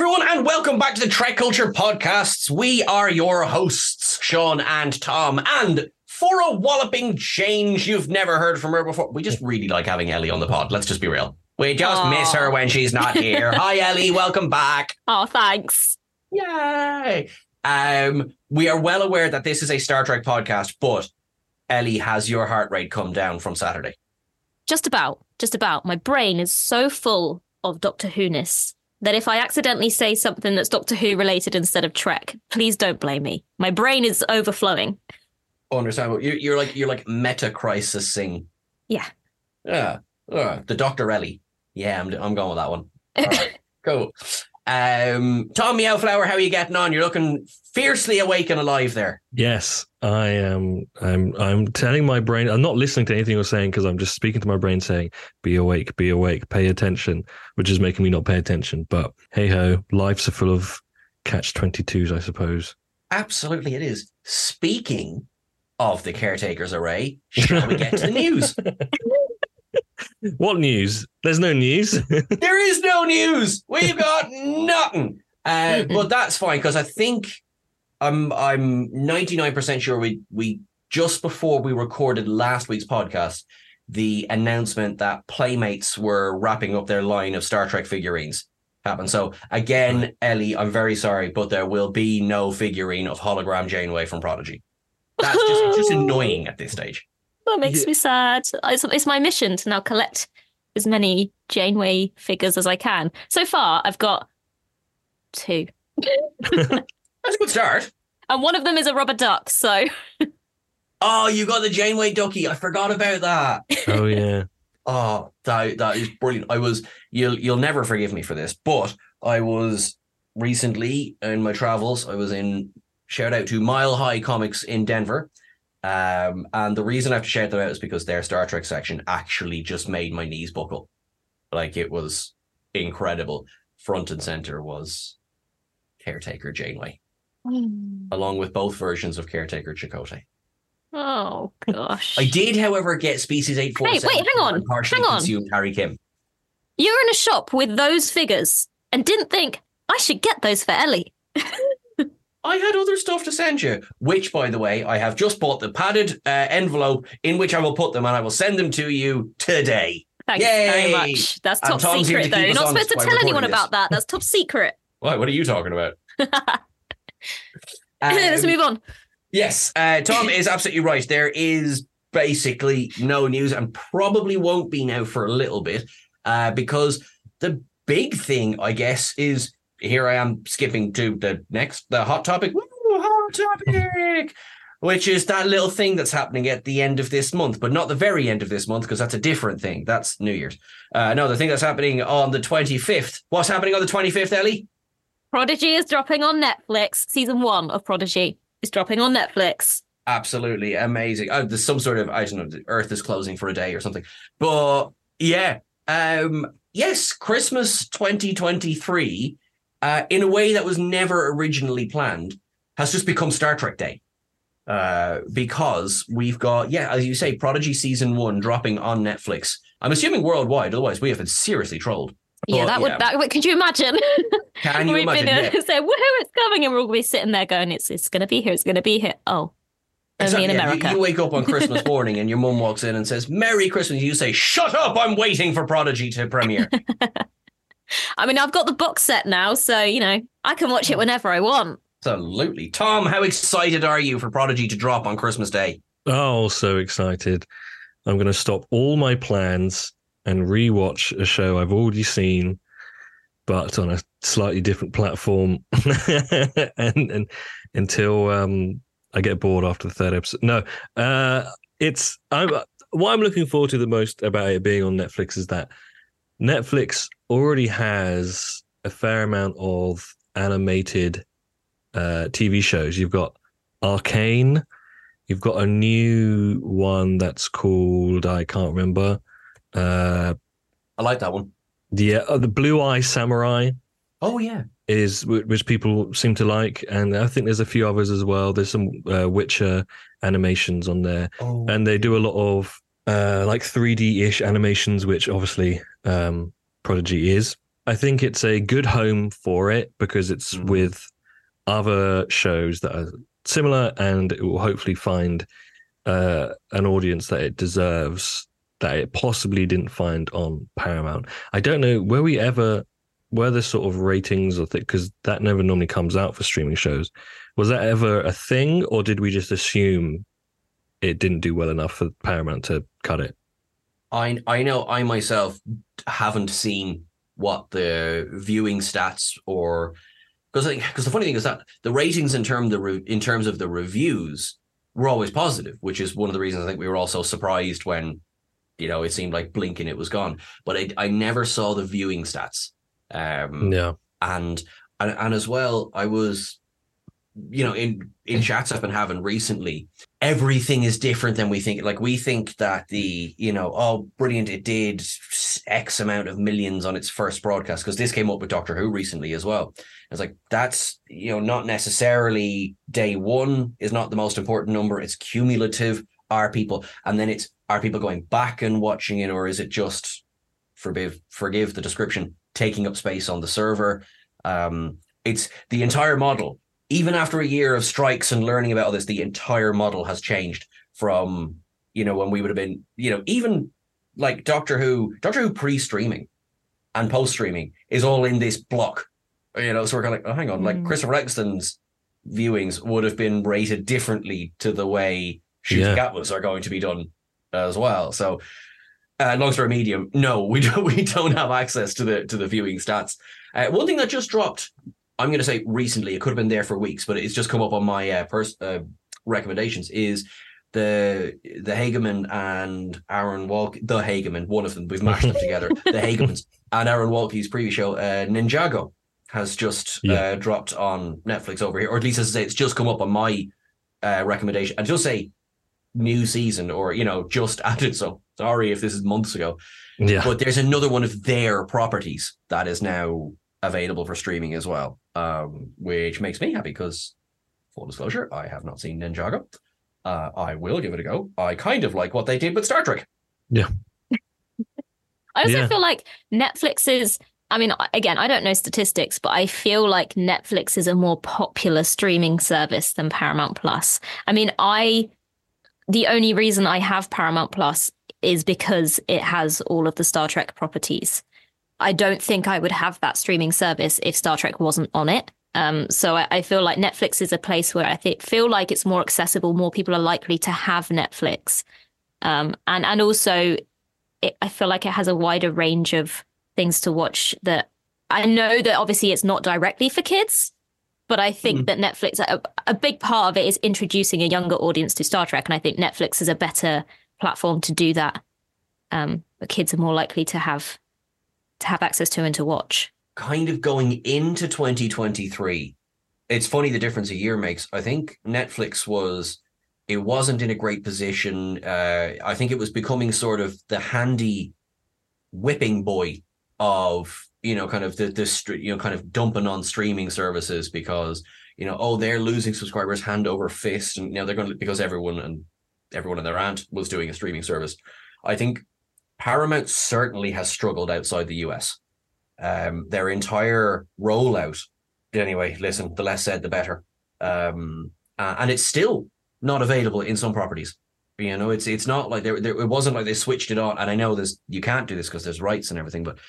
Everyone, and welcome back to the Trek Culture Podcasts. We are your hosts, Sean and Tom. And for a walloping change you've never heard from her before, we just really like having Ellie on the pod. Let's just be real. We just Aw. miss her when she's not here. Hi, Ellie. Welcome back. Oh, thanks. Yay. Um, we are well aware that this is a Star Trek podcast, but Ellie, has your heart rate come down from Saturday? Just about, just about. My brain is so full of Doctor Who-ness that if I accidentally say something that's Doctor Who related instead of Trek, please don't blame me. My brain is overflowing. Understandable. You're, you're like you're like meta crisising. Yeah. Yeah. Uh, the Doctor Ellie. Yeah, I'm I'm going with that one. All right, cool. Um, Tom Meowflower, how are you getting on? You're looking fiercely awake and alive there. Yes, I am. I'm. I'm telling my brain. I'm not listening to anything you're saying because I'm just speaking to my brain, saying, "Be awake, be awake, pay attention," which is making me not pay attention. But hey ho, life's are full of catch twenty twos, I suppose. Absolutely, it is. Speaking of the caretakers array, shall we get to the news? What news? There's no news. there is no news. We've got nothing. Uh, but that's fine because I think I'm I'm 99% sure we we just before we recorded last week's podcast, the announcement that Playmates were wrapping up their line of Star Trek figurines happened. So again, Ellie, I'm very sorry, but there will be no figurine of hologram Janeway from Prodigy. That's just just annoying at this stage. That makes me sad. It's, it's my mission to now collect as many Janeway figures as I can. So far, I've got two. That's a good start. And one of them is a rubber duck, so Oh, you got the Janeway ducky. I forgot about that. oh yeah. Oh, that that is brilliant. I was you'll you'll never forgive me for this, but I was recently in my travels. I was in shout out to Mile High Comics in Denver. Um, and the reason I have to shout them out is because their Star Trek section actually just made my knees buckle. Like it was incredible. Front and center was Caretaker Janeway, along with both versions of Caretaker Chakotay. Oh gosh. I did, however, get Species Eight Four. Hey, wait, hang on, Partially hang on. consumed Harry Kim. You're in a shop with those figures and didn't think I should get those for Ellie. I had other stuff to send you, which, by the way, I have just bought the padded uh, envelope in which I will put them, and I will send them to you today. Thanks Yay! very much. That's top Tom's here to secret, though. keep You're not supposed to tell anyone this. about that. That's top secret. What? What are you talking about? Let's Um, move on. Yes, uh, Tom is absolutely right. There is basically no news, and probably won't be now for a little bit, uh, because the big thing, I guess, is here I am skipping to the next, the hot topic. Woo, hot topic. Which is that little thing that's happening at the end of this month, but not the very end of this month, because that's a different thing. That's New Year's. Uh, no, the thing that's happening on the 25th. What's happening on the 25th, Ellie? Prodigy is dropping on Netflix. Season one of Prodigy is dropping on Netflix. absolutely amazing. Oh, there's some sort of I don't know, the Earth is closing for a day or something. But yeah, um, yes, Christmas 2023, uh, in a way that was never originally planned, has just become Star Trek Day. Uh, because we've got, yeah, as you say, Prodigy season one dropping on Netflix. I'm assuming worldwide, otherwise we have been seriously trolled. Yeah, But, that would that could you imagine? Can you We've imagine? been Yeah. say, woohoo, it's coming, and we'll be sitting there going, It's it's gonna be here, it's gonna be here. Oh. Only in Exactly, yeah. You- America. You, wake up on Christmas morning and your mum walks in and says, Merry Christmas. You say, Shut up, I'm waiting for Prodigy to premiere. I mean, I've got the box set now, so you know, I can watch it whenever I want. Absolutely. Tom, how excited are you for Prodigy to drop on Christmas Day? Oh, so excited. I'm going to stop all my plans and rewatch a show I've already seen, but on a slightly different platform. and, and until um, I get bored after the third episode. No, uh, it's I'm, what I'm looking forward to the most about it being on Netflix is that Netflix already has a fair amount of animated uh, TV shows. You've got Arcane. You've got a new one that's called I can't remember. Uh, I like that one. the uh, the Blue Eye Samurai Oh, yeah. is which people seem to like, and I think there's a few others as well. There's some uh, Witcher animations on there, Oh, and they do a lot of uh, like 3D ish animations, which obviously um, Prodigy is. I think it's a good home for it because it's Mhm. with other shows that are similar, and it will hopefully find uh, an audience that it deserves that it possibly didn't find on Paramount. I don't know were we ever were there sort of ratings or thing because that never normally comes out for streaming shows. Was that ever a thing, or did we just assume it didn't do well enough for Paramount to cut it? I, I know I myself haven't seen what the viewing stats or because I think, because the funny thing is that the ratings in term the re, in terms of the reviews were always positive, which is one of the reasons I think we were also surprised when you know it seemed like blinking it was gone. But I, I never saw the viewing stats. Um, Yeah, and and and as well, I was, you know, in in chats I've been having recently, everything is different than we think. Like we think that the, you know, oh, brilliant, it did X amount of millions on its first broadcast because this came up with Doctor Who recently as well. It's like that's you know not necessarily day one is not the most important number. It's cumulative. Are people and then it's are people going back and watching it or is it just forgive forgive the description taking up space on the server? Um, it's the entire model. Even after a year of strikes and learning about all this, the entire model has changed from you know when we would have been you know even like Doctor Who, Doctor Who pre-streaming and post-streaming is all in this block. You know, so we're kind of like, oh, hang on, like Mm. Christopher Eccleston's viewings would have been rated differently to the way Ncuti Yeah. Gatwa's are going to be done as well. So, uh, long story medium, no, we don't. We don't have access to the to the viewing stats. Uh, one thing that just dropped, I'm going to say recently, it could have been there for weeks, but it's just come up on my uh, pers- uh, recommendations. Is the the Hageman and Aaron Walk the Hageman, one of them, we've mashed them together. The Hagemans and Aaron Waltke's previous show, uh, Ninjago, has just Yeah. uh, dropped on Netflix over here, or at least as I say, it's just come up on my uh, recommendation. And just say new season, or you know, just added. So sorry if this is months ago, yeah. but there's another one of their properties that is now available for streaming as well, um, which makes me happy because, full disclosure, I have not seen Ninjago. Uh, I will give it a go. I kind of like what they did with Star Trek. Yeah. I also Yeah. feel like Netflix is. I mean, again, I don't know statistics, but I feel like Netflix is a more popular streaming service than Paramount Plus. I mean, I. The only reason I have Paramount Plus is because it has all of the Star Trek properties. I don't think I would have that streaming service if Star Trek wasn't on it. Um, so I, I feel like Netflix is a place where I think, feel like it's more accessible. More people are likely to have Netflix, um, and and also it, I feel like it has a wider range of things to watch. That I know that obviously it's not directly for kids, but I think that Netflix a, a big part of it is introducing a younger audience to Star Trek, and I think Netflix is a better platform to do that. Um, but kids are more likely to have to have access to and to watch. kind of going into 2023 it's funny the difference a year makes i think netflix was it wasn't in a great position uh i think it was becoming sort of the handy whipping boy of you know kind of the this you know kind of dumping on streaming services because you know oh they're losing subscribers hand over fist and you know they're going to because everyone and everyone in their aunt was doing a streaming service. I think Paramount certainly has struggled outside the US. Um, their entire rollout, anyway. Listen, the less said, the better. Um, uh, and it's still not available in some properties. You know, it's it's not like there, there it wasn't like they switched it on. And I know there's you can't do this because there's rights and everything, but I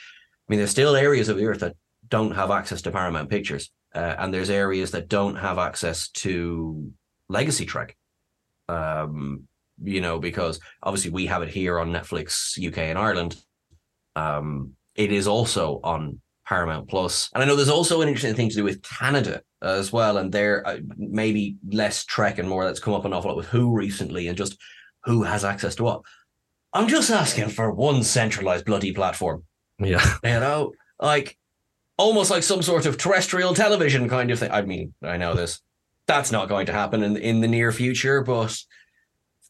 mean, there's still areas of the earth that don't have access to Paramount Pictures, uh, and there's areas that don't have access to Legacy Trek. Um, you know, because obviously we have it here on Netflix UK and Ireland. Um, it is also on Paramount Plus, and I know there's also an interesting thing to do with Canada as well, and there uh, maybe less Trek and more that's come up an awful lot with Who recently, and just who has access to what. I'm just asking for one centralized bloody platform. Yeah, you know, like almost like some sort of terrestrial television kind of thing. I mean, I know this. That's not going to happen in in the near future, but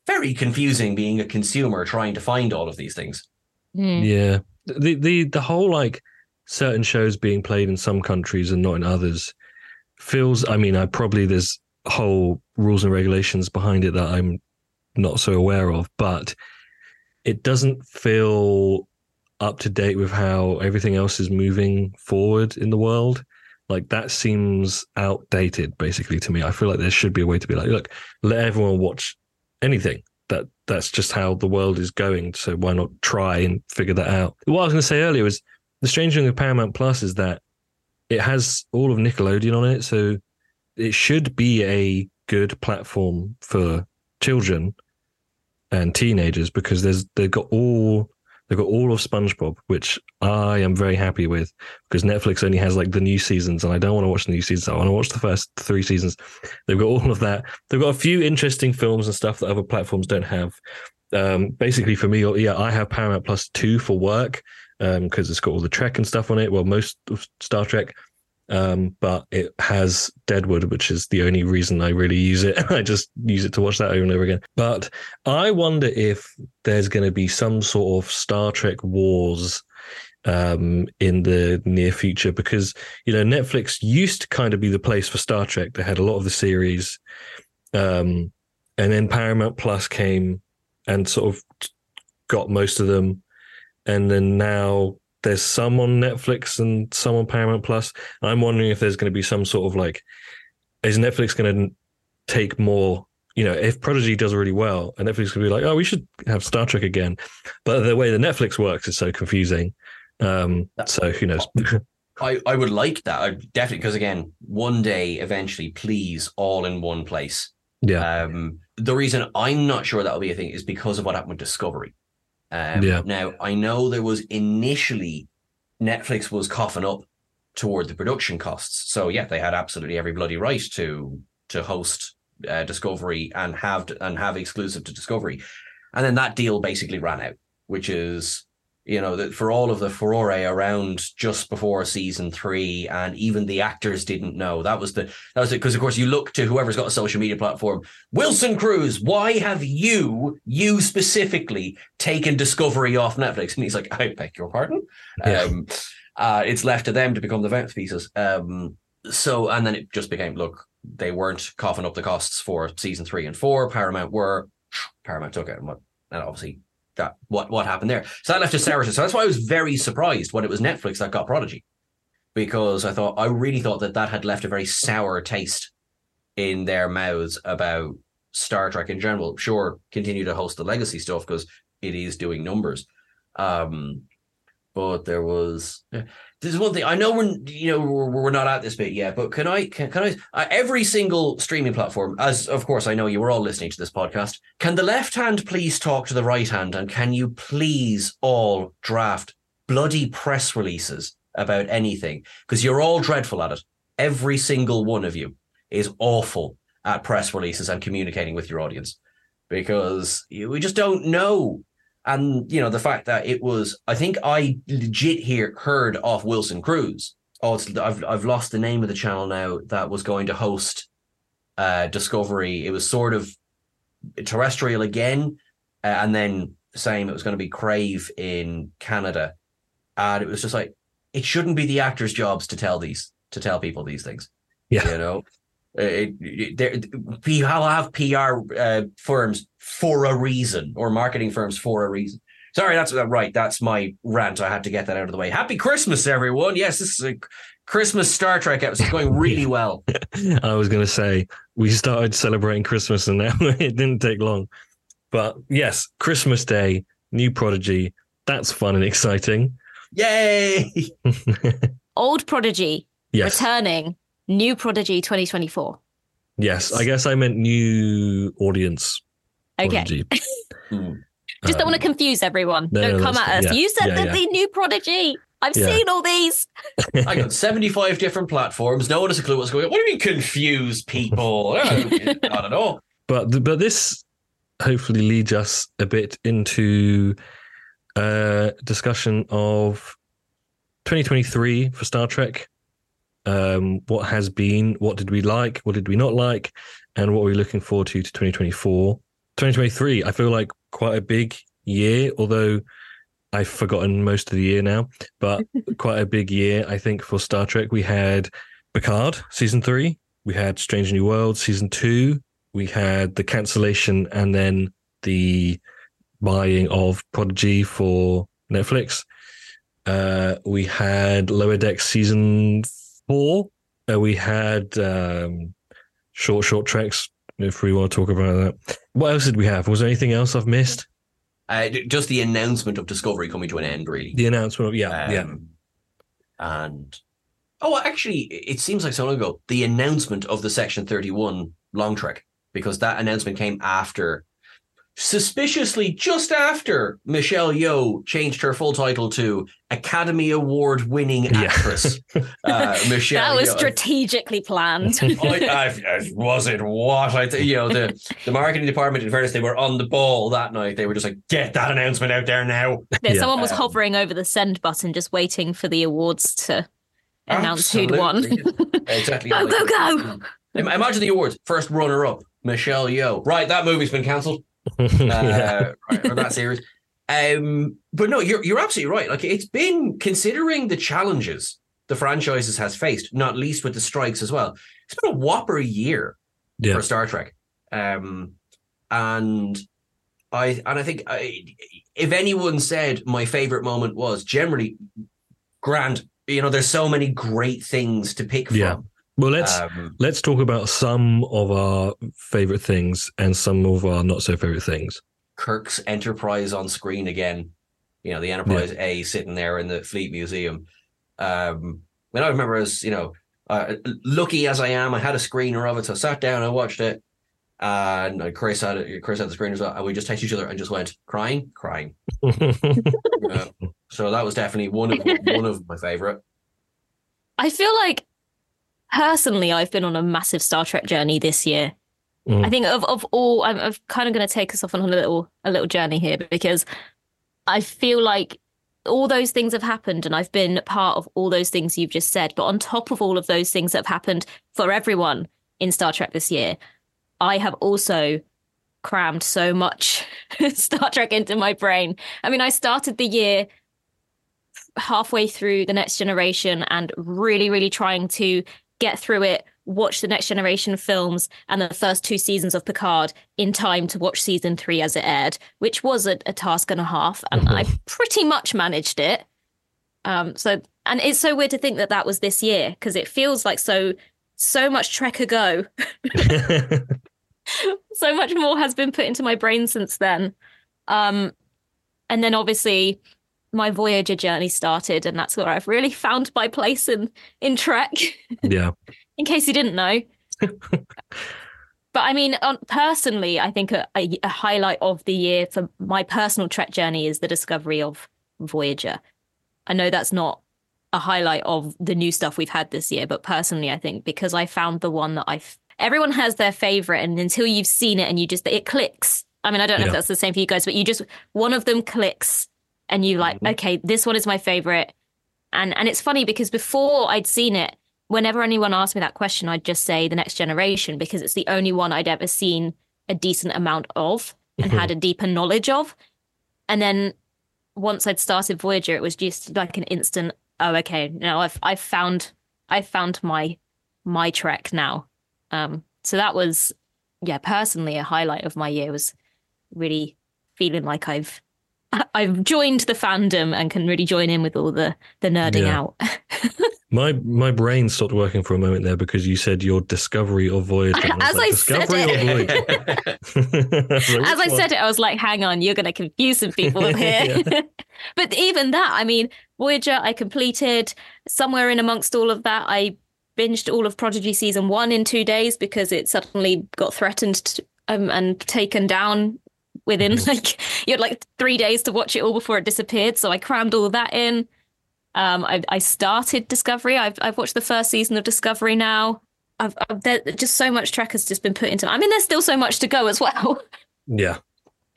very confusing being a consumer trying to find all of these things. Mm. yeah. The the the whole like certain shows being played in some countries and not in others feels. I mean, I probably there's whole rules and regulations behind it that I'm not so aware of, but it doesn't feel up to date with how everything else is moving forward in the world. Like that seems outdated, basically to me. I feel like there should be a way to be like, look, let everyone watch anything. That that's just how the world is going. So why not try and figure that out? What I was going to say earlier was the strange thing with Paramount Plus is that it has all of Nickelodeon on it, so it should be a good platform for children and teenagers because there's they've got all they've got all of SpongeBob, which I am very happy with because Netflix only has like the new seasons, and I don't want to watch the new seasons. I want to watch the first three seasons. They've got all of that. They've got a few interesting films and stuff that other platforms don't have. Um, basically, for me, yeah, I have Paramount Plus two for work because it's got all the Trek and stuff on it. Well, most of Star Trek. Um, but it has Deadwood, which is the only reason I really use it. I just use it to watch that over and over again. But I wonder if there's going to be some sort of Star Trek Wars um, in the near future because you know Netflix used to kind of be the place for Star Trek. They had a lot of the series, um, and then Paramount Plus came and sort of got most of them, and then now there's some on Netflix and some on Paramount Plus. I'm wondering if there's going to be some sort of like, is Netflix going to take more? You know, if Prodigy does really well, and Netflix could be like, oh, we should have Star Trek again. But the way the Netflix works is so confusing. Um, so who knows? I, I would like that. I definitely because again, one day eventually, please, all in one place. yeah, Um, the reason I'm not sure that'll be a thing is because of what happened with Discovery. Um, Yeah. Now I know there was initially Netflix was coughing up toward the production costs, so yeah, they had absolutely every bloody right to to host uh, Discovery and have and have exclusive to Discovery, and then that deal basically ran out, which is you know that for all of the furore around just before season three, and even the actors didn't know that was the that was it because of course you look to whoever's got a social media platform Wilson Cruz, why have you, you specifically, taken Discovery off Netflix? And he's like, I beg your pardon. Yeah. Um, uh, it's left to them to become the mouthpieces. Um, so, and then it just became, look, they weren't coughing up the costs for season three and four. Paramount were, Paramount took it, and, what, and obviously that what what happened there. So that left a sour taste. So that's why I was very surprised when it was Netflix that got Prodigy, because I thought I really thought that that had left a very sour taste in their mouths about Star Trek in general. Sure, continue to host the legacy stuff because it is doing numbers. Um, but there was there's one thing I know we're you know we're, we're not at this bit yet, but can I can, can I uh, every single streaming platform, as of course I know you were all listening to this podcast, can the left hand please talk to the right hand, and can you please all draft bloody press releases about anything because you're all dreadful at it. Every single one of you is awful at press releases and communicating with your audience because we just don't know. And you know the fact that it was, I think I legit here heard off Wilson Cruz. Oh, it's, I've I've lost the name of the channel now that was going to host uh, Discovery. It was sort of terrestrial again, uh, and then same. It was going to be Crave in Canada. and it was just like it shouldn't be the actors' jobs to tell these to tell people these things. Yeah. you know, it, it, there, P- I'll have PR uh, firms for a reason or marketing firms for a reason. Sorry, that's uh, right. That's my rant. I had to get that out of the way. Happy Christmas, everyone. Yes, this is a Christmas Star Trek episode. It's going really well. I was going to say we started celebrating Christmas and now it didn't take long. But yes, Christmas Day, new Prodigy. That's fun and exciting. Yay! Old Prodigy Yes. returning. New Prodigy 2024. Yes. I guess I meant new audience. Okay. Prodigy. Hmm. Just don't Um, want to confuse everyone. no, don't no, come that's at us. Yeah, You said yeah, that yeah. the new Prodigy. I've Yeah. seen all these. I got 75 different platforms. No one has a clue what's going on. What do you mean confuse people? I don't know. but th- but this hopefully leads us a bit into uh discussion of 2023 for Star Trek. Um, what has been? What did we like? What did we not like? And what are we looking forward to to 2024? 2023. I feel like quite a big year, although I've forgotten most of the year now. But quite a big year, I think, for Star Trek. We had Picard season three. We had Strange New World season two we had the cancellation and then the buying of Prodigy for Netflix. Uh, we had Lower Deck season four. Uh, we had um, short, short treks. If we want to talk about that, what else did we have? Was there anything else I've missed? Uh, just the announcement of Discovery coming to an end, really. The announcement of yeah, yeah, Um, And oh, actually, it seems like so long ago. The announcement of the Section Thirty One long trek, because that announcement came after, suspiciously, just after Michelle Yeoh changed her full title to Academy Award winning Yeah. actress. uh, Michelle. that was Yeoh. strategically planned. I, I, I was it what I th- you know the the marketing department in fairness they were on the ball that night they were just like get that announcement out there now Yeah, Yeah. someone was Um, hovering over the send button, just waiting for the awards to announce who'd won. Exactly Go, go, go! Imagine the awards first runner up Michelle Yeoh right that movie's been cancelled yeah. right, that series um but no you're you're absolutely right like it's been considering the challenges the franchises has faced not least with the strikes as well it's been a whopper year Yeah. for Star Trek. Um, and I and I think I, if anyone said my favorite moment was generally grand, you know, there's so many great things to pick Yeah. From. Well, let's Um, let's talk about some of our favorite things and some of our not so favorite things. Kirk's Enterprise on screen again. You know, the Enterprise A sitting there in the Fleet Museum. Um, when I remember as, you know, uh, lucky as I am, I had a screener of it, so I sat down, I watched it, and uh, Chris had it, Chris had the screener as well, and we just texted each other and just went crying, crying. Uh, so that was definitely one of one of my favorite. I feel like personally, I've been on a massive Star Trek journey this year. Mm. I think of of all, I'm, I'm kind of going to take us off on a little a little journey here because I feel like all those things have happened, and I've been part of all those things you've just said. But on top of all of those things that have happened for everyone in Star Trek this year, I have also crammed so much Star Trek into my brain. I mean, I started the year halfway through the next generation and really, really trying to get through it, watch the next generation films and the first two seasons of Picard in time to watch season three as it aired, which was a, a task and a half. And I pretty much managed it. Um, so, and it's so weird to think that that was this year because it feels like so, so much Trek ago. so much more has been put into my brain since then. Um, and then obviously my Voyager journey started, and that's where I've really found my place in in Trek. yeah. in case you didn't know. but I mean, personally, I think a, a, a highlight of the year for my personal Trek journey is the discovery of Voyager. I know that's not a highlight of the new stuff we've had this year, but personally, I think because I found the one that I everyone has their favorite, and until you've seen it and you just it clicks. I mean, I don't know Yeah. if that's the same for you guys, but you just one of them clicks, and you like, Mhm. okay, this one is my favorite, and and it's funny because before I'd seen it, whenever anyone asked me that question, I'd just say the next generation because it's the only one I'd ever seen a decent amount of and had a deeper knowledge of. And then once I'd started Voyager, it was just like an instant. Oh, okay, now I've I've found I've found my my trek now. Um, so that was yeah, personally a highlight of my year was really feeling like I've I've joined the fandom and can really join in with all the the nerding Yeah. out. My my brain stopped working for a moment there because you said your discovery of Voyager. and As was like, I said it. of Voyager. As I said it, I was like, hang on, you're going to confuse some people here. but even that, I mean, Voyager, I completed. Somewhere in amongst all of that, I binged all of Prodigy season one in two days because it suddenly got threatened to, um, and taken down within like, you had like three days to watch it all before it disappeared. So I crammed all of that in. Um, I, I started Discovery. I've, I've watched the first season of Discovery now. I've, I've there, just so much Trek has just been put into. I mean, there's still so much to go as well. yeah.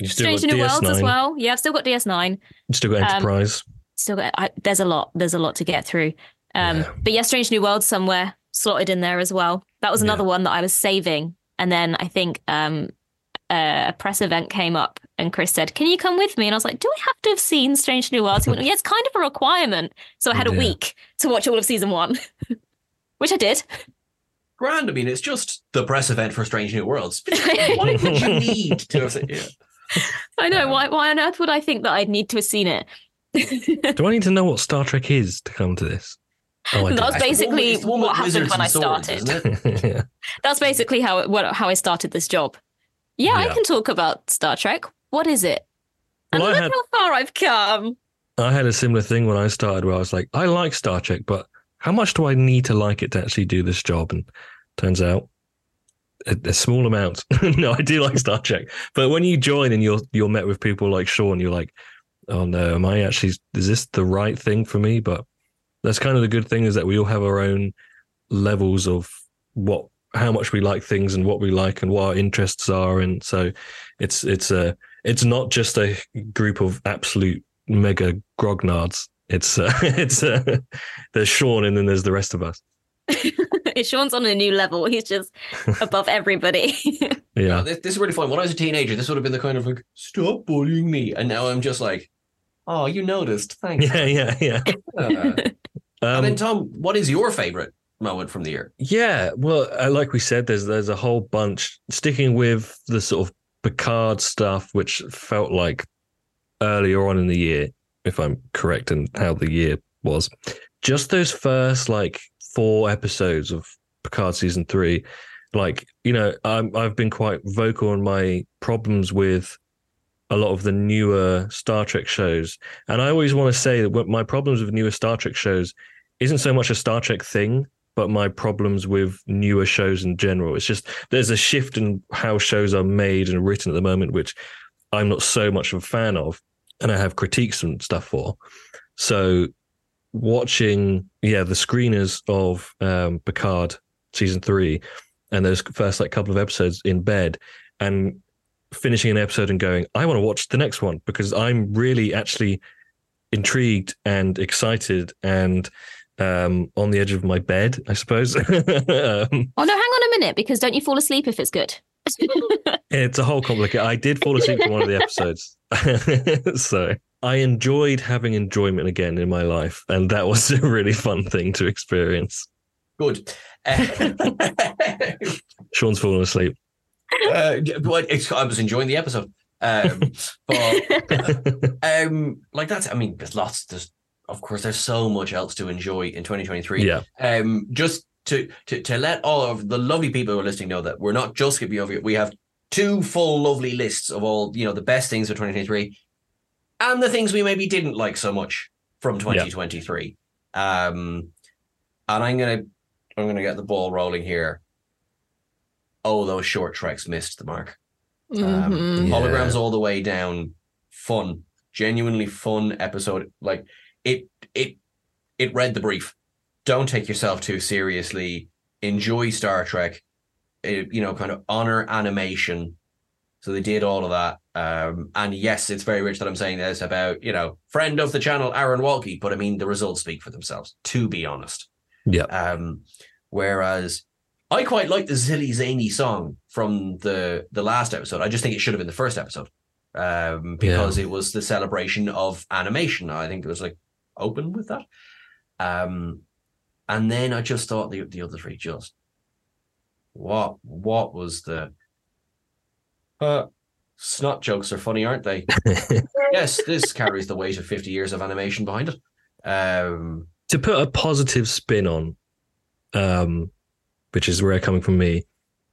You still Strange New Worlds as well. Yeah, I've still got DS9. You still got Um, Enterprise. Still got. I, there's a lot. There's a lot to get through. Um, Yeah. but yeah, Strange New Worlds somewhere slotted in there as well. That was another Yeah. one that I was saving, and then I think um, uh, a press event came up, and Chris said, "Can you come with me?" And I was like, "Do I have to have seen Strange New Worlds?" He went, "Yeah, it's kind of a requirement." So I had a week to watch all of season one, which I did. Grand. I mean, it's just the press event for Strange New Worlds. Why would you need to have said, yeah. I know. Um, Why? Why on earth would I think that I'd need to have seen it? Do I need to know what Star Trek is to come to this? Oh, That was basically It's the one with what happened when I and swords, started. yeah. That's basically how it, what, how I started this job. Yeah, I can talk about Star Trek. What is it? And Well, look had- how far I've come. I had a similar thing when I started where I was like, I like Star Trek, but how much do I need to like it to actually do this job? And turns out a, a small amount. no, I do like Star Trek. But when you join and you're you're met with people like Sean, you're like, oh no, am I actually is this the right thing for me? But that's kind of the good thing is that we all have our own levels of what how much we like things and what we like and what our interests are. And so it's it's a it's not just a group of absolute mega grognards. It's uh, it's uh, there's Sean and then there's the rest of us. Sean's on a new level. He's just above everybody. Yeah, This, this is really fun. When I was a teenager, this would have been the kind of like, stop bullying me. And now I'm just like, oh, you noticed. Thanks. yeah, yeah, yeah. Uh, and then, Um, Tom, what is your favorite moment from the year? yeah, well, uh, like we said, there's there's a whole bunch. Sticking with the sort of Picard stuff, which felt like earlier on in the year, if I'm correct in how the year was. Just those first like four episodes of Picard season three, like you know, I'm, I've been quite vocal on my problems with a lot of the newer Star Trek shows, and I always want to say that my problems with newer Star Trek shows isn't so much a Star Trek thing, but my problems with newer shows in general. It's just there's a shift in how shows are made and written at the moment, which I'm not so much of a fan of, and I have critiques and stuff for. So watching, yeah, the screeners of um, Picard season three and those first like couple of episodes in bed and finishing an episode and going, I want to watch the next one because I'm really actually intrigued and excited and um, on the edge of my bed, I suppose. um, oh no, hang on a minute, because don't you fall asleep if it's good? it's a whole complicated. I did fall asleep for one of the episodes, so I enjoyed having enjoyment again in my life, and that was a really fun thing to experience. Good. Uh, Sean's fallen asleep. uh, well, it's, I was enjoying the episode. Um, but um, like that's, I mean, there's lots, there's, of course, there's so much else to enjoy in 2023. Yeah, um, just to, to to let all of the lovely people who are listening know that we're not just going to be over here. We have two full lovely lists of all you know the best things of 2023 and the things we maybe didn't like so much from 2023. Um, and I'm gonna I'm gonna get the ball rolling here. Oh, those short treks missed the mark. Um, Mhm. Yeah. Holograms all the way down. Fun, genuinely fun episode. Like it, it, it read the brief. Don't take yourself too seriously. Enjoy Star Trek. It, you know, kind of honor animation. So they did all of that. Um, and yes, it's very rich that I'm saying this about you know friend of the channel Aaron Waltke, but I mean the results speak for themselves. To be honest. Yeah. Um, whereas I quite like the Zilly Zany song from the the last episode. I just think it should have been the first episode. um, because it was the celebration of animation. I think it was like open with that. Um, and then I just thought the the other three just what what was the uh snot jokes are funny, aren't they? yes, this carries the weight of 50 years of animation behind it. Um to put a positive spin on, um, which is rare coming from me,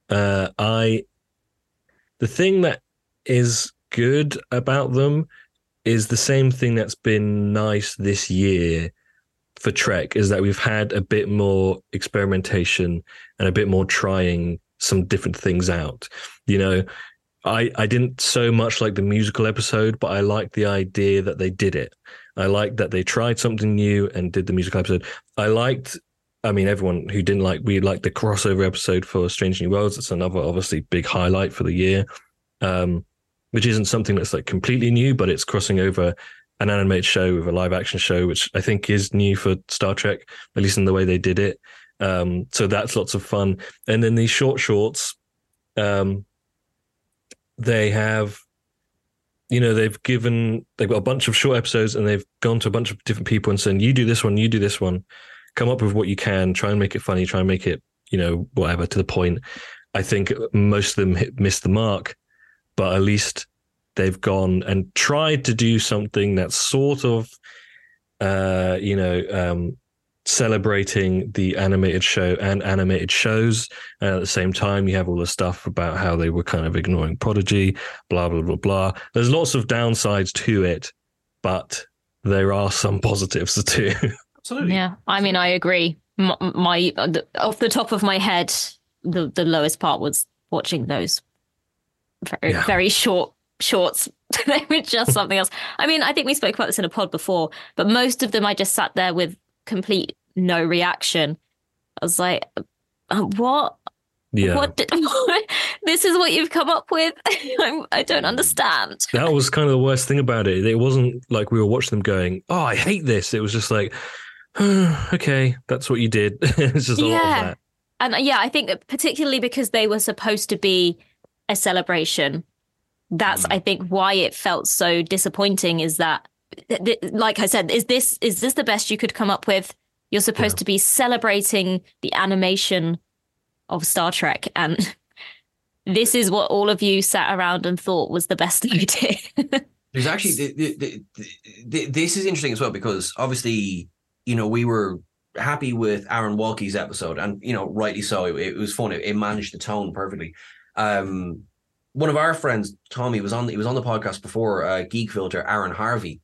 uh, I the thing that is good about them is the same thing that's been nice this year for Trek is that we've had a bit more experimentation and a bit more trying some different things out. You know, I I didn't so much like the musical episode, but I liked the idea that they did it. I liked that they tried something new and did the musical episode. I liked I mean, everyone who didn't like, we liked the crossover episode for Strange New Worlds. It's another obviously big highlight for the year, um, which isn't something that's like completely new, but it's crossing over an animated show with a live action show, which I think is new for Star Trek, at least in the way they did it. Um, so that's lots of fun. And then these short shorts, um, they have, you know, they've given, they've got a bunch of short episodes and they've gone to a bunch of different people and saying, you do this one, you do this one, come up with what you can, try and make it funny, try and make it, you know, whatever to the point. I think most of them hit, missed the mark, but at least they've gone and tried to do something that's sort of, uh, you know, um, celebrating the animated show and animated shows. And at the same time, you have all the stuff about how they were kind of ignoring Prodigy, blah, blah, blah, blah. There's lots of downsides to it, but there are some positives too. absolutely. Yeah, I mean, I agree. My, my off the top of my head, the the lowest part was watching those very Yeah. very short shorts. they were just something else. I mean, I think we spoke about this in a pod before, but most of them I just sat there with complete no reaction. I was like, uh, "What? Yeah. What? Did, this is what you've come up with? I'm, I don't understand." that was kind of the worst thing about it. It wasn't like we were watching them going, "Oh, I hate this." It was just like, "Okay, that's what you did." it's just a lot of Yeah. that. And uh, yeah, I think particularly because they were supposed to be a celebration, that's Mm. I think why it felt so disappointing is that th- th- like I said, is this is this the best you could come up with? You're supposed Yeah. to be celebrating the animation of Star Trek and this is what all of you sat around and thought was the best idea. There's actually the, the, the, this is interesting as well because obviously, you know, we were happy with Aaron Waltke's episode, and you know, rightly so. It, it was fun. It, it managed the tone perfectly. Um, one of our friends, Tommy, was on. He was on the podcast before. Uh, Geek Filter, Aaron Harvey.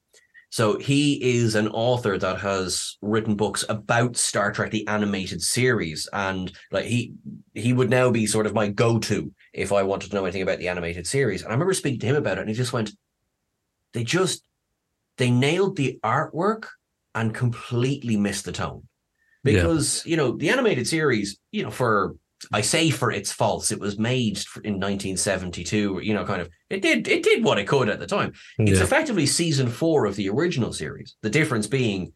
So he is an author that has written books about Star Trek the animated series, and like he he would now be sort of my go-to if I wanted to know anything about the animated series. And I remember speaking to him about it, and he just went, "They just they nailed the artwork and completely missed the tone." Yeah. Because you know the animated series, you know, for I say for its faults, it was made in 1972. You know, kind of it did it did what it could at the time. It's Yeah. effectively season four of the original series. The difference being,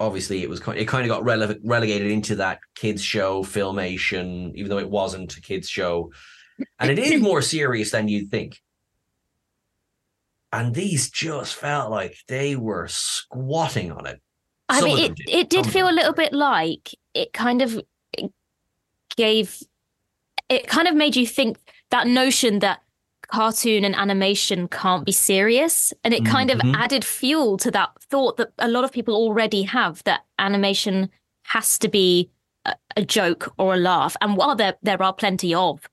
obviously, it was kind. It kind of got rele- relegated into that kids show filmation, even though it wasn't a kids show, and it is more serious than you'd think. And these just felt like they were squatting on it. I Some mean, it, did. it did Some feel a little bit like it kind of gave, it kind of made you think that notion that cartoon and animation can't be serious. And it kind Mhm. of added fuel to that thought that a lot of people already have that animation has to be a, a joke or a laugh. And while there, there are plenty of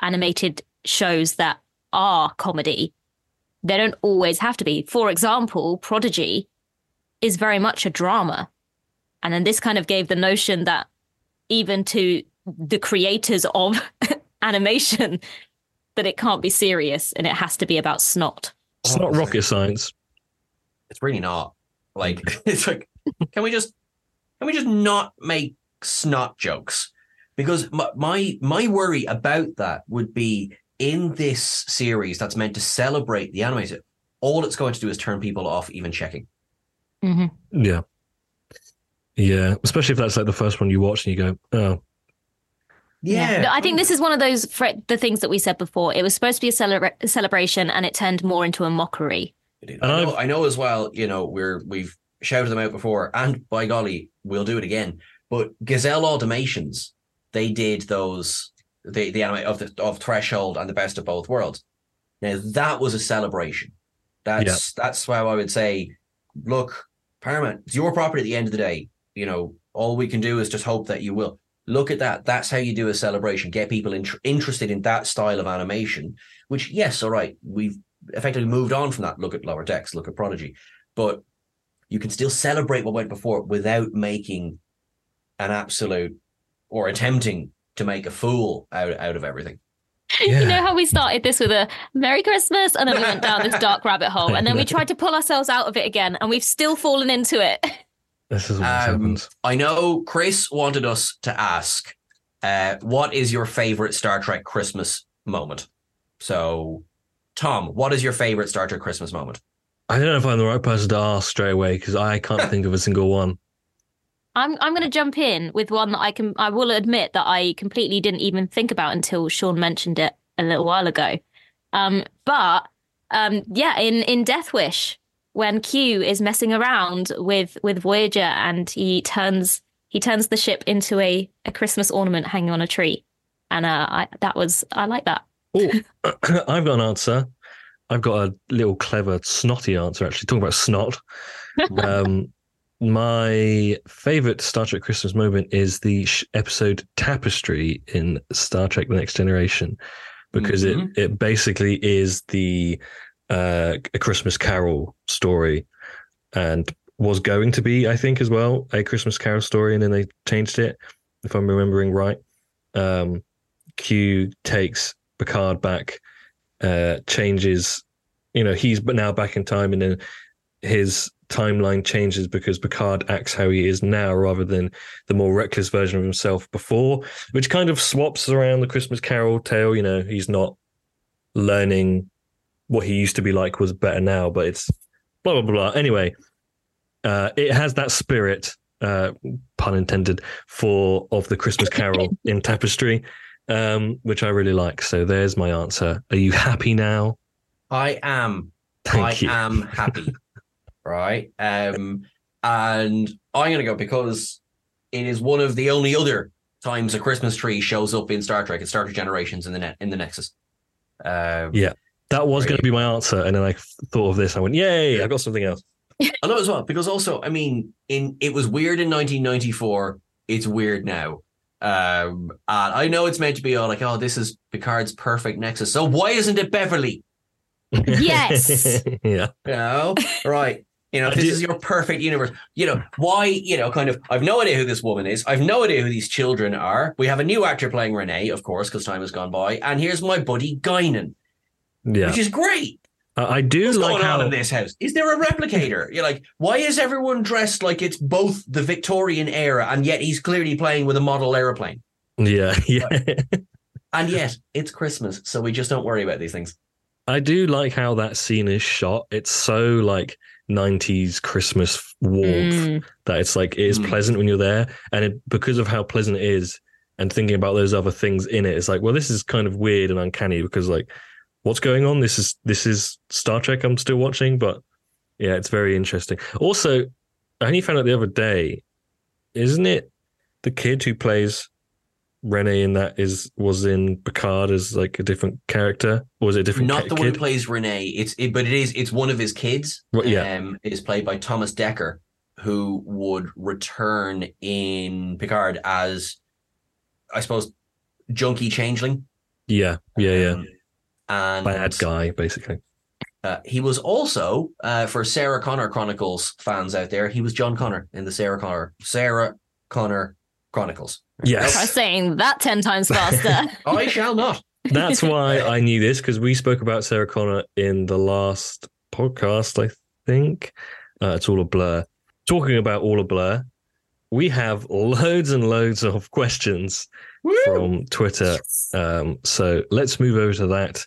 animated shows that are comedy, they don't always have to be. For example, Prodigy is very much a drama. And then this kind of gave the notion that even to the creators of animation, that it can't be serious and it has to be about snot. It's not rocket science. It's really not. Like it's like, can we just can we just not make snot jokes? Because my my, my worry about that would be in this series that's meant to celebrate the animated. All it's going to do is turn people off even checking. Mm-hmm. Yeah. Yeah. Especially if that's like the first one you watch and you go, oh, Yeah, No, I think this is one of those fr- the things that we said before. It was supposed to be a, celebra- a celebration, and it turned more into a mockery. And I know, I've- know as well. You know, we're we've shouted them out before, and by golly, we'll do it again. But Gazelle Automations, they did those the the anime of the of Threshold and the Best of Both Worlds. Now that was a celebration. That's that's why I would say, look, Paramount, it's your property at the end of the day. You know, all we can do is just hope that you will look at that. That's how you do a celebration. Get people int- interested in that style of animation. Which, yes, all right, we've effectively moved on from that. Look at Lower Decks, look at Prodigy, but you can still celebrate what went before without making an absolute or attempting to make a fool out out of everything. You know how we started this with a Merry Christmas, and then we went down this dark rabbit hole, and then we tried to pull ourselves out of it again, and we've still fallen into it. This is what Um, happens. I know Chris wanted us to ask, uh, what is your favorite Star Trek Christmas moment? So, Tom, what is your favorite Star Trek Christmas moment? I don't know if I'm the right person to ask straight away because I can't think of a single one. I'm I'm going to jump in with one that I can. I will admit that I completely didn't even think about until Sean mentioned it a little while ago. Um, but um, yeah, in in Death Wish, when Q is messing around with with Voyager and he turns he turns the ship into a a Christmas ornament hanging on a tree, and uh, I, that was I like that. Oh, I've got an answer. I've got a little clever, snotty answer. Actually, talking about snot. Um, my favorite Star Trek Christmas moment is the sh- episode Tapestry in Star Trek: The Next Generation, because Mhm. it it basically is the uh, a Christmas Carol story, and was going to be, I think, as well a Christmas Carol story, and then they changed it, if I'm remembering right. Um, Q takes Picard back, uh, changes, you know, he's but now back in time, and then his timeline changes because Picard acts how he is now rather than the more reckless version of himself before, which kind of swaps around the Christmas Carol tale. You know, he's not learning what he used to be like was better now, but it's blah blah blah. blah. Anyway, uh, it has that spirit, uh, pun intended, for of the Christmas Carol in Tapestry, um, which I really like. So there's my answer. Are you happy now? I am Thank I you. am happy. right. Um, and I'm gonna go because it is one of the only other times a Christmas tree shows up in Star Trek. It's Star Trek Generations in the net in the Nexus. Um, Yeah. That was Right. going to be my answer, and then I thought of this. I went, "Yay! I got something else." I know as well because also I mean in it was weird in 1994. It's weird now. Um, and I know it's meant to be all like, oh, this is Picard's perfect Nexus. So why isn't it Beverly? Yes. yeah. You know, right? You know, this is your perfect universe. You know, why? You know, kind of. I've no idea who this woman is. I've no idea who these children are. We have a new actor playing Renee, of course, because time has gone by. And here's my buddy Guinan, Yeah. which is great. I, I do What's like going how on in this house? Is there a replicator? You're like, why is everyone dressed like it's both the Victorian era and yet he's clearly playing with a model airplane? Yeah, yeah. And yet it's Christmas, so we just don't worry about these things. I do like how that scene is shot. It's so like 90s Christmas warmth Mm. that it's like it is Mm. pleasant when you're there. And it, because of how pleasant it is and thinking about those other things in it, it's like, well, this is kind of weird and uncanny because like what's going on? This is this is Star Trek I'm still watching, but yeah, it's very interesting. Also, I only found out the other day, isn't it the kid who plays Rene in that is was in Picard as like a different character, or was it a different Not ca- the one kid? who plays Rene. It's it, but it is it's one of his kids. Right, yeah. um, is played by Thomas Dekker, who would return in Picard as, I suppose, junkie changeling. yeah, yeah, yeah. And Bad guy, basically. Uh, he was also uh, for Sarah Connor Chronicles fans out there. He was John Connor in the Sarah Connor Sarah Connor Chronicles. Yes. Try saying that ten times faster. I shall not. That's why I knew this because we spoke about Sarah Connor in the last podcast, I think. Uh, it's all a blur. Talking about all a blur, we have loads and loads of questions from Twitter. Um, so let's move over to that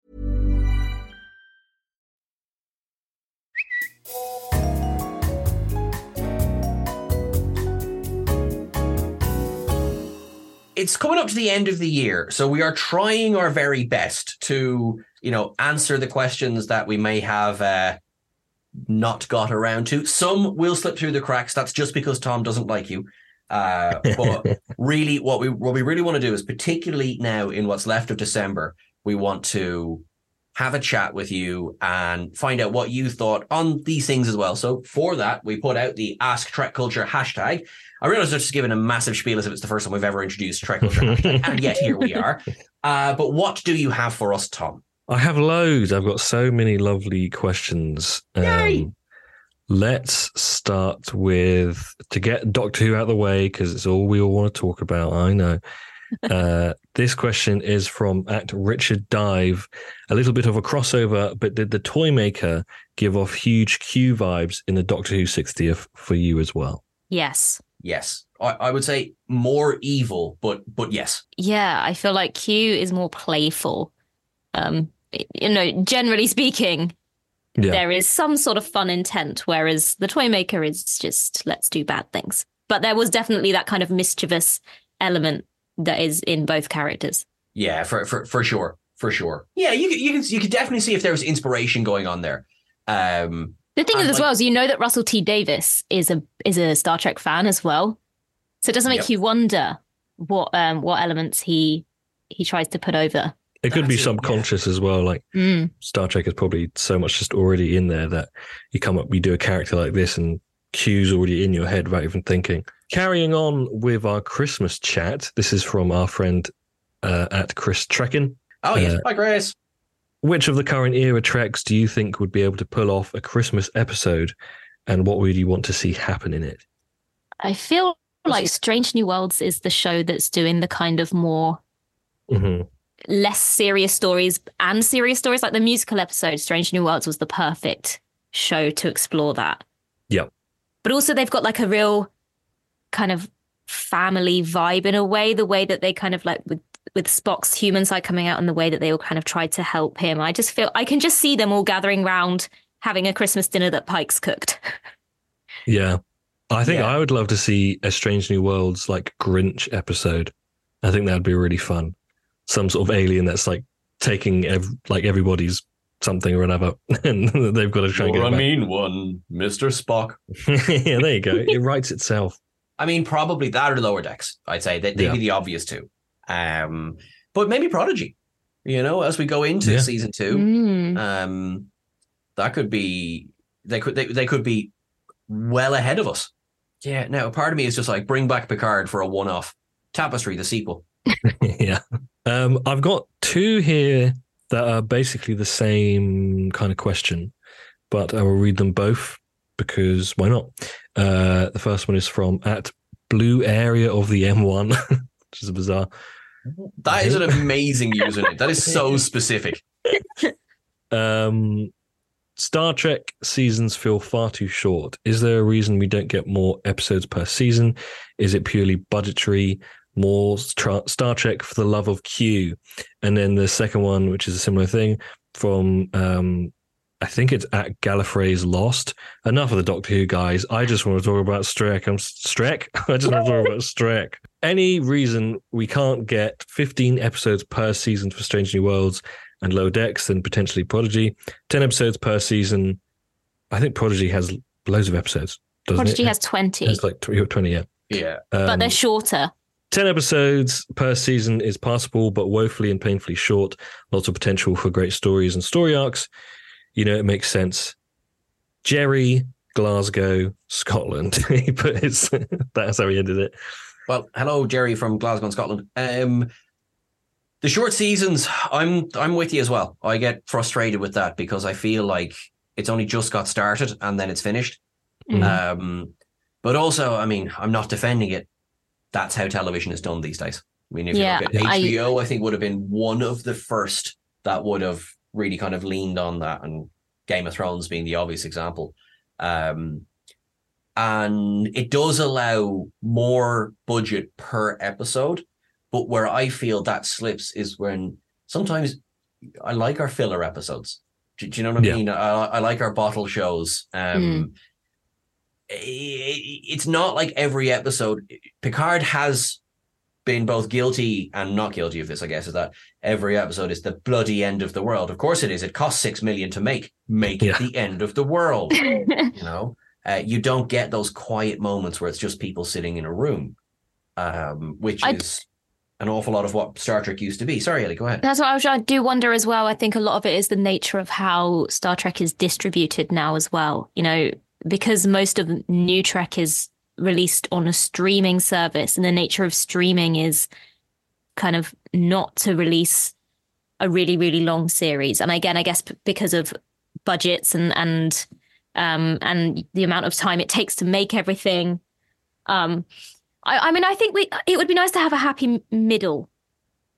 It's coming up to the end of the year, so we are trying our very best to, you know, answer the questions that we may have uh, not got around to. Some will slip through the cracks. That's just because Tom doesn't like you. Uh, but really, what we what we really want to do is, particularly now in what's left of December, we want to have a chat with you and find out what you thought on these things as well. So for that, we put out the Ask Trek Culture hashtag. I realize I've just given a massive spiel as if it's the first time we've ever introduced Trek Culture hashtag, and yet here we are. Uh, but what do you have for us, Tom? I have loads. I've got so many lovely questions. Yay! Um, let's start with to get Doctor Who out of the way because it's all we all want to talk about. I know. Uh, this question is from at Richard Dive. A little bit of a crossover, but did the toy maker give off huge Q vibes in the Doctor Who 60th for you as well? Yes. Yes, I, I would say more evil, but but yes, Yeah, I feel like Q is more playful. Um, you know, generally speaking, Yeah. there is some sort of fun intent, whereas the toy maker is just let's do bad things. But there was definitely that kind of mischievous element that is in both characters. yeah, for for for sure, for sure. Yeah, you you can you could definitely see if there was inspiration going on there. Um, The thing And, is, as like- well, is you know that Russell T Davies is a is a Star Trek fan as well, so it doesn't make Yep. you wonder what um what elements he he tries to put over. It could be That's it, yeah. subconscious as well. Like Mm. Star Trek is probably so much just already in there that you come up, you do a character like this, and Q's already in your head without even thinking. Carrying on with our Christmas chat, this is from our friend uh, at Chris Trekken. oh yes, Uh, hi Grace. Which of the current era Treks do you think would be able to pull off a Christmas episode, and what would you want to see happen in it? I feel like Strange New Worlds is the show that's doing the kind of more hmm less serious stories and serious stories. Like the musical episode, Strange New Worlds was the perfect show to explore that. Yep. But also, they've got like a real kind of family vibe in a way, the way that they kind of like with. With Spock's human side coming out and the way that they all kind of tried to help him, I just feel I can just see them all gathering round having a Christmas dinner that Pike's cooked. Yeah, I think Yeah. I would love to see a Strange New Worlds like Grinch episode. I think that'd be really fun. Some sort of alien that's like taking ev- like everybody's something or another, and they've got to try and get it back. mean one, Mister Spock. yeah, there you go. It writes itself. I mean, probably that or lower decks. I'd say they, they'd Yeah. be the obvious two. Um, but maybe Prodigy. You know, as we go into Yeah. season two, Mm. um, that could be they could they, they could be well ahead of us. Yeah. Now, part of me is just like bring back Picard for a one-off Tapestry, the sequel. yeah. Um, I've got two here that are basically the same kind of question, but I will read them both because why not? Uh, the first one is from at Blue Area of the M1, which is bizarre. That is an amazing username. That is so specific. Um, Star Trek seasons feel far too short. Is there a reason we don't get more episodes per season? Is it purely budgetary? More tra- Star Trek for the love of Q, and then the second one, which is a similar thing from um, I think it's at Gallifrey's Lost. Enough of the Doctor Who guys. I just want to talk about Strek. I'm Strek. I just want to talk about Strek. Any reason we can't get 15 episodes per season for Strange New Worlds and Low Decks and potentially Prodigy? 10 episodes per season. I think Prodigy has loads of episodes. Doesn't Prodigy it? has 20, It's like 20, yeah. Yeah. but Um, they're shorter. 10 episodes per season is passable, but woefully and painfully short. Lots of potential for great stories and story arcs. You know, it makes sense. Jerry, Glasgow, Scotland. he put his, that's how he ended it. Well, hello, Jerry from Glasgow, in Scotland. Um, the short seasons, I'm I'm with you as well. I get frustrated with that because I feel like it's only just got started and then it's finished. Mhm. Um, but also, I mean, I'm not defending it. That's how television is done these days. I mean, if Yeah, you look at I- HBO, I think would have been one of the first that would have really kind of leaned on that, and Game of Thrones being the obvious example. Um, and it does allow more budget per episode, but where I feel that slips is when sometimes I like our filler episodes. Do, do you know what I Yeah. mean? I, I like our bottle shows. Um, i- i- it's not like every episode. Picard has been both guilty and not guilty of this. I guess is that every episode is the bloody end of the world. Of course it is. It costs six million to make. Make Yeah. it the end of the world. you know, uh, you don't get those quiet moments where it's just people sitting in a room, um, which I- is an awful lot of what Star Trek used to be. Sorry, Ellie, go ahead. That's what I, was, I do wonder as well. I think a lot of it is the nature of how Star Trek is distributed now as well. You know, because most of new Trek is released on a streaming service, and the nature of streaming is kind of not to release a really really long series. And again, I guess because of budgets and and um and the amount of time it takes to make everything. Um, I, I mean, I think we it would be nice to have a happy middle.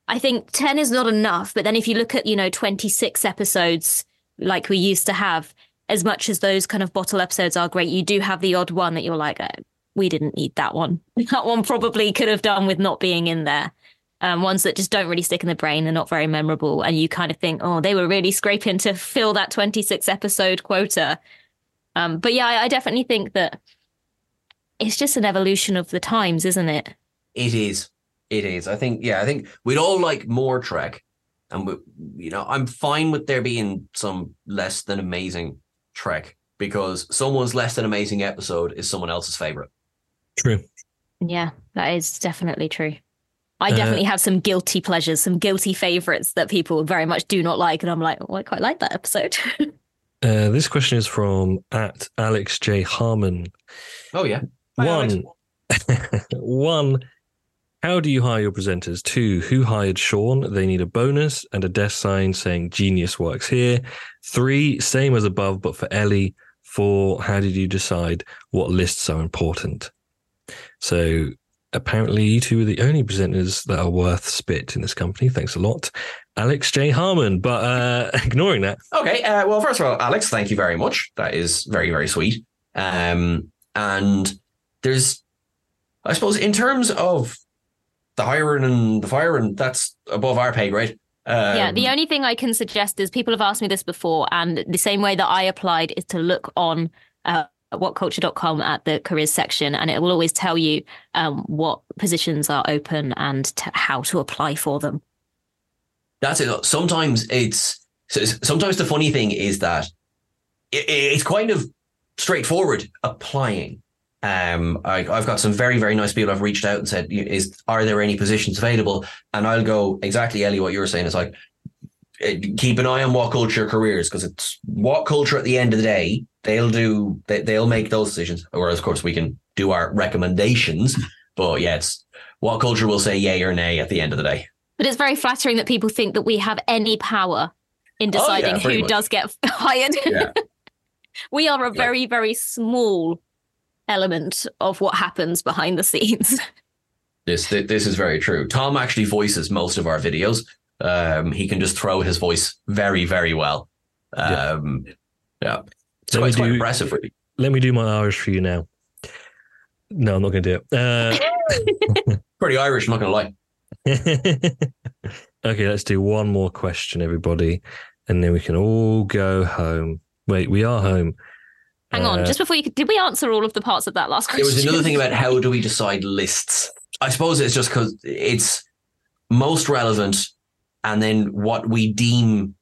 I think 10 is not enough. But then if you look at, you know, 26 episodes like we used to have, as much as those kind of bottle episodes are great, you do have the odd one that you're like, "Uh, we didn't need that one. That one probably could have done with not being in there. Um, ones that just don't really stick in the brain, they're not very memorable. And you kind of think, oh, they were really scraping to fill that 26 episode quota. Um, but yeah, I, I definitely think that it's just an evolution of the times, isn't it? It is. It is. I think. Yeah, I think we'd all like more Trek, and we, you know, I'm fine with there being some less than amazing Trek because someone's less than amazing episode is someone else's favorite. True. Yeah, that is definitely true. I Uh, definitely have some guilty pleasures, some guilty favorites that people very much do not like. And I'm like, oh, I quite like that episode. Uh, this question is from at Alex J. Harmon. Oh yeah. Hi, One, one, how do you hire your presenters? Two, who hired Sean? They need a bonus and a desk sign saying genius works here. Three, same as above, but for Ellie. Four, how did you decide what lists are important? So apparently you two are the only presenters that are worth spit in this company. Thanks a lot. Alex J. Harmon. But uh, ignoring that, Okay. Uh, well, first of all, Alex, thank you very much. That is very, very sweet. Um, and there's, I suppose, in terms of the hiring and the firing, that's above our pay grade. Um, yeah, the only thing I can suggest is people have asked me this before, and the same way that I applied is to look on uh, whatculture.com at the careers section, and it will always tell you um, what positions are open and t- how to apply for them. That's it. Sometimes it's sometimes the funny thing is that it, it's kind of straightforward applying. Um, I, I've got some very very nice people I've reached out and said, "Is are there any positions available?" And I'll go exactly, Ellie, what you're saying. is like keep an eye on what culture careers because it's what culture at the end of the day they'll do. They, they'll make those decisions. Whereas, of course, we can do our recommendations. But yeah, it's what culture will say yay or nay at the end of the day. But it's very flattering that people think that we have any power in Oh, yeah, deciding who much. does get hired. Yeah. we are a very, very small element of what happens behind the scenes. This this is very true. Tom actually voices most of our videos. Um, he can just throw his voice very very well. Um, yeah, it's Let me it's quite do- impressive, really. Let me do my Irish for you now. No, I'm not going to do it. Pretty Irish, I'm not gonna lie. Uh, okay, let's do one more question, everybody, and then we can all go home. Wait, we are home. Hang on, Uh, just before you did we answer all of the parts of that last question? There question? was another thing about how do we decide lists. I suppose it's just because it's most relevant, and then what we deem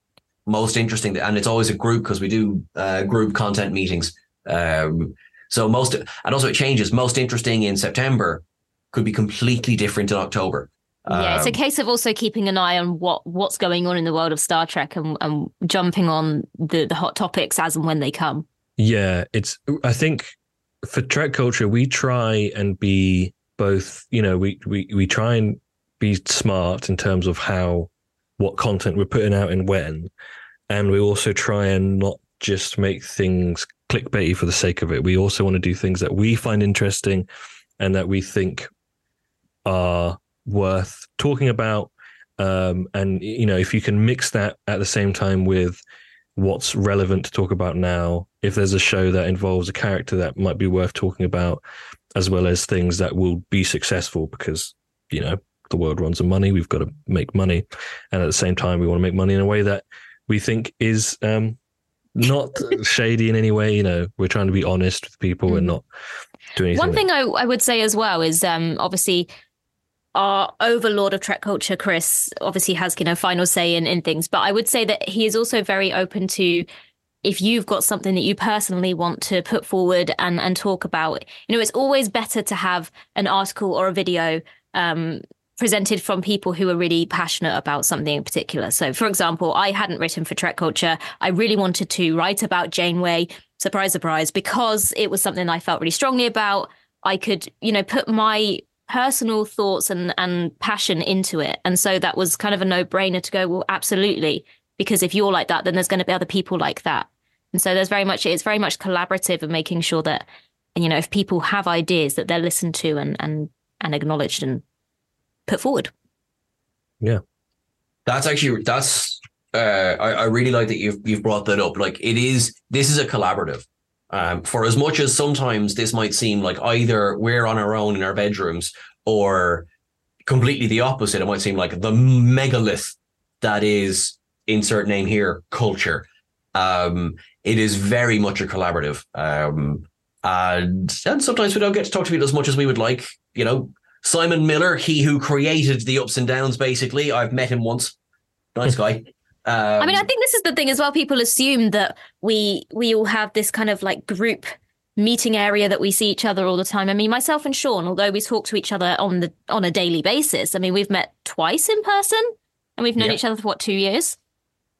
most interesting, and it's always a group because we do uh, group content meetings. Um, so most, and also it changes. Most interesting in September could be completely different in October. yeah, it's a Um, case of also keeping an eye on what what's going on in the world of Star Trek and, and jumping on the, the hot topics as and when they come. Yeah, it's. I think for Trek culture, we try and be both. You know, we we we try and be smart in terms of how what content we're putting out and when, and we also try and not just make things clickbaity for the sake of it. We also want to do things that we find interesting and that we think are worth talking about. Um, and you know, if you can mix that at the same time with what's relevant to talk about now, if there's a show that involves a character that might be worth talking about, as well as things that will be successful because, you know, the world runs on money. We've got to make money. And at the same time, we want to make money in a way that we think is um, not shady in any way. You know, we're trying to be honest with people and not do anything. One that- thing I, I would say as well is um, obviously our overlord of Trek culture, Chris, obviously has you know final say in, in things, but I would say that he is also very open to if you've got something that you personally want to put forward and and talk about. You know, it's always better to have an article or a video. Um, presented from people who are really passionate about something in particular. So, for example, I hadn't written for Trek Culture. I really wanted to write about Janeway, surprise, surprise, because it was something I felt really strongly about. I could, you know, put my personal thoughts and, and passion into it. And so that was kind of a no brainer to go, well, absolutely. Because if you're like that, then there's going to be other people like that. And so there's very much, it's very much collaborative and making sure that, you know, if people have ideas that they're listened to and, and, and acknowledged and put forward. Yeah. That's actually that's uh, I, I really like that you've you've brought that up. Like it is this is a collaborative. Um, for as much as sometimes this might seem like either we're on our own in our bedrooms or completely the opposite, it might seem like the megalith that is insert name here culture. Um, it is very much a collaborative. Um, and and sometimes we don't get to talk to people as much as we would like. You know, Simon Miller, he who created the ups and downs, basically. I've met him once. Nice guy. Um, I mean, I think this is the thing as well. People assume that we we all have this kind of like group meeting area that we see each other all the time. I mean, myself and Sean, although we talk to each other on the on a daily basis, I mean, we've met twice in person, and we've known Yeah. each other for what two years.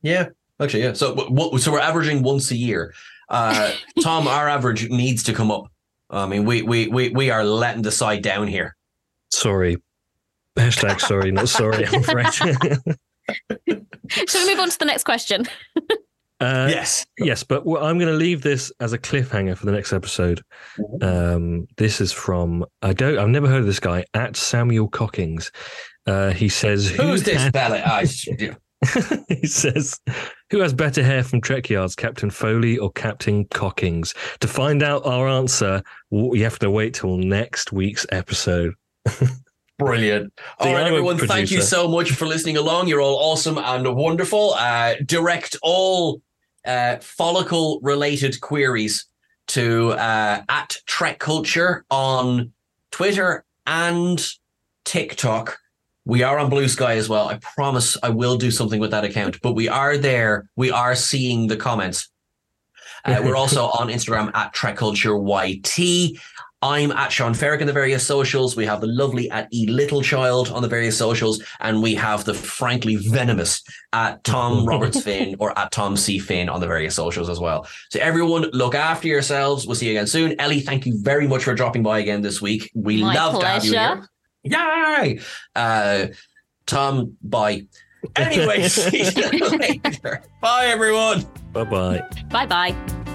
Yeah, actually, yeah. So, what, so we're averaging once a year. Uh, Tom, our average needs to come up. I mean, we we we we are letting the side down here. Sorry. Hashtag sorry, not sorry, I'm afraid. Shall we move on to the next question? Uh, yes. Yes, but I'm going to leave this as a cliffhanger for the next episode. Um, this is from I don't I've never heard of this guy at Samuel Cockings. Uh, he says, Who's this had- fella? I, yeah. he says, "Who has better hair from Trek Yards, Captain Foley or Captain Cockings?" To find out our answer, w- you have to wait till next week's episode. Brilliant. All See, right, everyone. Thank you so much for listening along. You're all awesome and wonderful. Uh, direct all uh, follicle related queries to uh, at Trek Culture on Twitter and TikTok. We are on Blue Sky as well. I promise I will do something with that account, but we are there. We are seeing the comments. Uh, we're also on Instagram at Trek Culture YT. I'm at Sean Ferrick in the various socials. We have the lovely at E Littlechild on the various socials, and we have the frankly venomous at Tom Roberts Finn or at Tom C Finn on the various socials as well. So everyone, look after yourselves. We'll see you again soon. Ellie, thank you very much for dropping by again this week. We My love to have you pleasure. here. Yay! Uh, Tom, bye. Anyway, see you later. Bye, everyone. Bye bye. Bye bye.